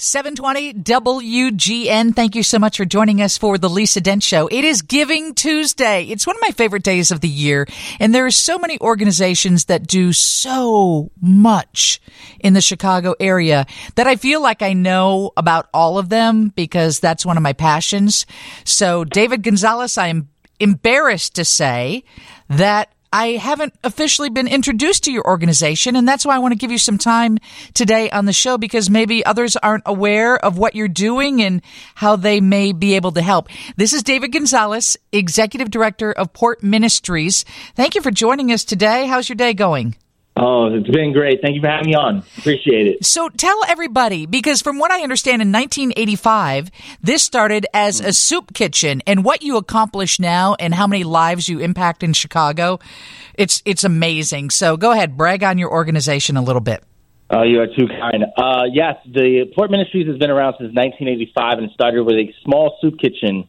720 WGN. Thank you so much for joining us for the Lisa Dent Show. It is Giving Tuesday. It's one of my favorite days of the year. And there are so many organizations that do so much in the Chicago area that I feel like I know about all of them because that's one of my passions. So, David Gonzalez, I am embarrassed to say that I haven't officially been introduced to your organization, and that's why I want to give you some time today on the show because maybe others aren't aware of what you're doing and how they may be able to help. This is David Gonzalez, Executive Director of Port Ministries. Thank you for joining us today. How's your day going? Oh, it's been great. Thank you for having me on. Appreciate it. So tell everybody, because from what I understand in 1985, this started as a soup kitchen and what you accomplish now and how many lives you impact in Chicago, it's, it's amazing. So go ahead, brag on your organization a little bit. Oh, you are too kind. Uh, yes, the Port Ministries has been around since 1985 and started with a small soup kitchen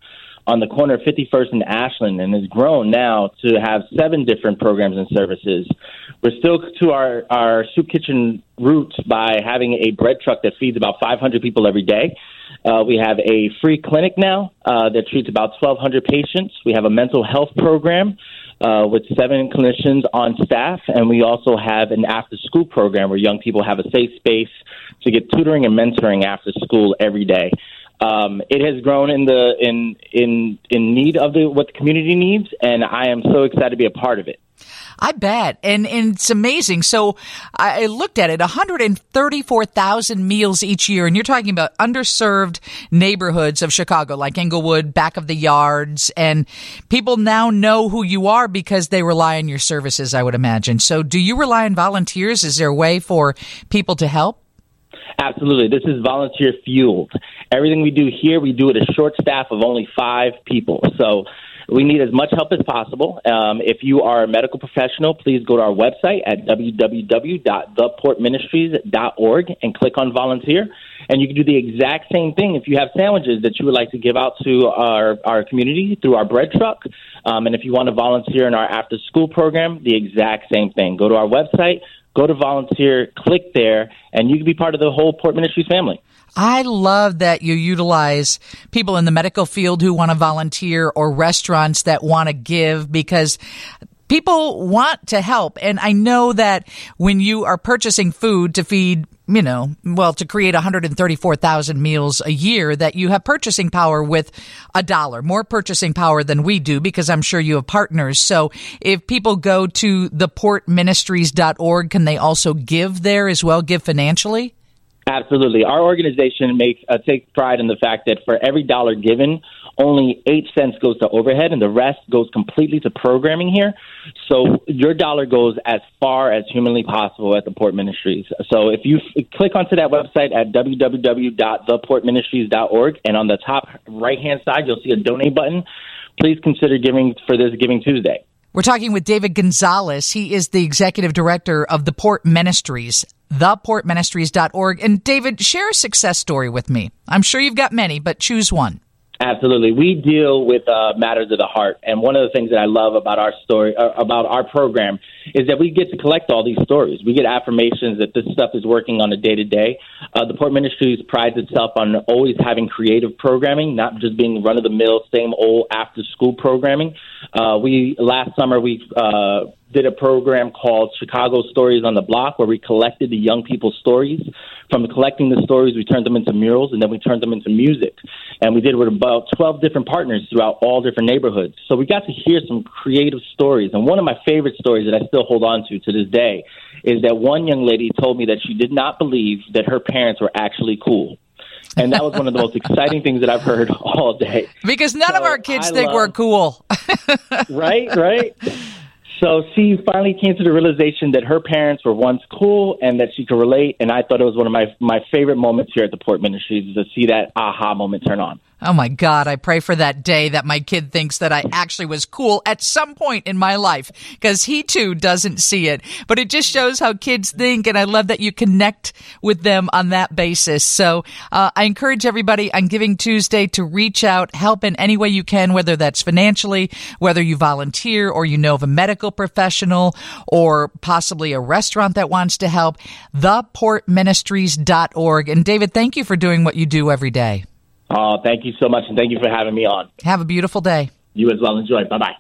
on the corner of 51st and Ashland and has grown now to have seven different programs and services. We're still to our, our soup kitchen roots by having a bread truck that feeds about 500 people every day. Uh, we have a free clinic now uh, that treats about 1,200 patients. We have a mental health program uh, with seven clinicians on staff, and we also have an after school program where young people have a safe space to get tutoring and mentoring after school every day. Um, it has grown in the in in in need of the what the community needs, and I am so excited to be a part of it. I bet. And, and it's amazing. So I looked at it 134,000 meals each year. And you're talking about underserved neighborhoods of Chicago, like Englewood, back of the yards. And people now know who you are because they rely on your services, I would imagine. So do you rely on volunteers? Is there a way for people to help? Absolutely. This is volunteer fueled. Everything we do here, we do it a short staff of only five people. So we need as much help as possible. Um, if you are a medical professional, please go to our website at www.theportministries.org and click on volunteer. And you can do the exact same thing if you have sandwiches that you would like to give out to our, our community through our bread truck. Um, and if you want to volunteer in our after school program, the exact same thing. Go to our website, go to volunteer, click there, and you can be part of the whole Port Ministries family. I love that you utilize people in the medical field who want to volunteer or restaurants that want to give because people want to help. And I know that when you are purchasing food to feed, you know, well, to create 134,000 meals a year, that you have purchasing power with a dollar, more purchasing power than we do because I'm sure you have partners. So if people go to theportministries.org, can they also give there as well, give financially? Absolutely. Our organization makes uh, takes pride in the fact that for every dollar given, only eight cents goes to overhead, and the rest goes completely to programming here. So your dollar goes as far as humanly possible at the Port Ministries. So if you f- click onto that website at www.theportministries.org, and on the top right hand side, you'll see a donate button. Please consider giving for this Giving Tuesday. We're talking with David Gonzalez. He is the executive director of the Port Ministries theportministries.org. And David, share a success story with me. I'm sure you've got many, but choose one. Absolutely. We deal with uh, matters of the heart. And one of the things that I love about our story, uh, about our program, is that we get to collect all these stories. We get affirmations that this stuff is working on a day to day. The Port Ministries prides itself on always having creative programming, not just being run of the mill, same old after school programming. Uh, we last summer we uh, did a program called Chicago Stories on the Block, where we collected the young people's stories. From collecting the stories, we turned them into murals, and then we turned them into music. And we did it with about 12 different partners throughout all different neighborhoods. So we got to hear some creative stories. And one of my favorite stories that I still hold on to to this day is that one young lady told me that she did not believe that her parents were actually cool. And that was one of the most exciting things that I've heard all day. Because none so of our kids I think love, we're cool. right, right. So she finally came to the realization that her parents were once cool and that she could relate. And I thought it was one of my my favorite moments here at the Port Ministries to see that aha moment turn on. Oh my God, I pray for that day that my kid thinks that I actually was cool at some point in my life because he too doesn't see it. But it just shows how kids think, and I love that you connect with them on that basis. So uh, I encourage everybody on Giving Tuesday to reach out, help in any way you can, whether that's financially, whether you volunteer or you know of a medical professional or possibly a restaurant that wants to help. Theportministries.org. And David, thank you for doing what you do every day. Oh, thank you so much, and thank you for having me on. Have a beautiful day. You as well. Enjoy. Bye bye.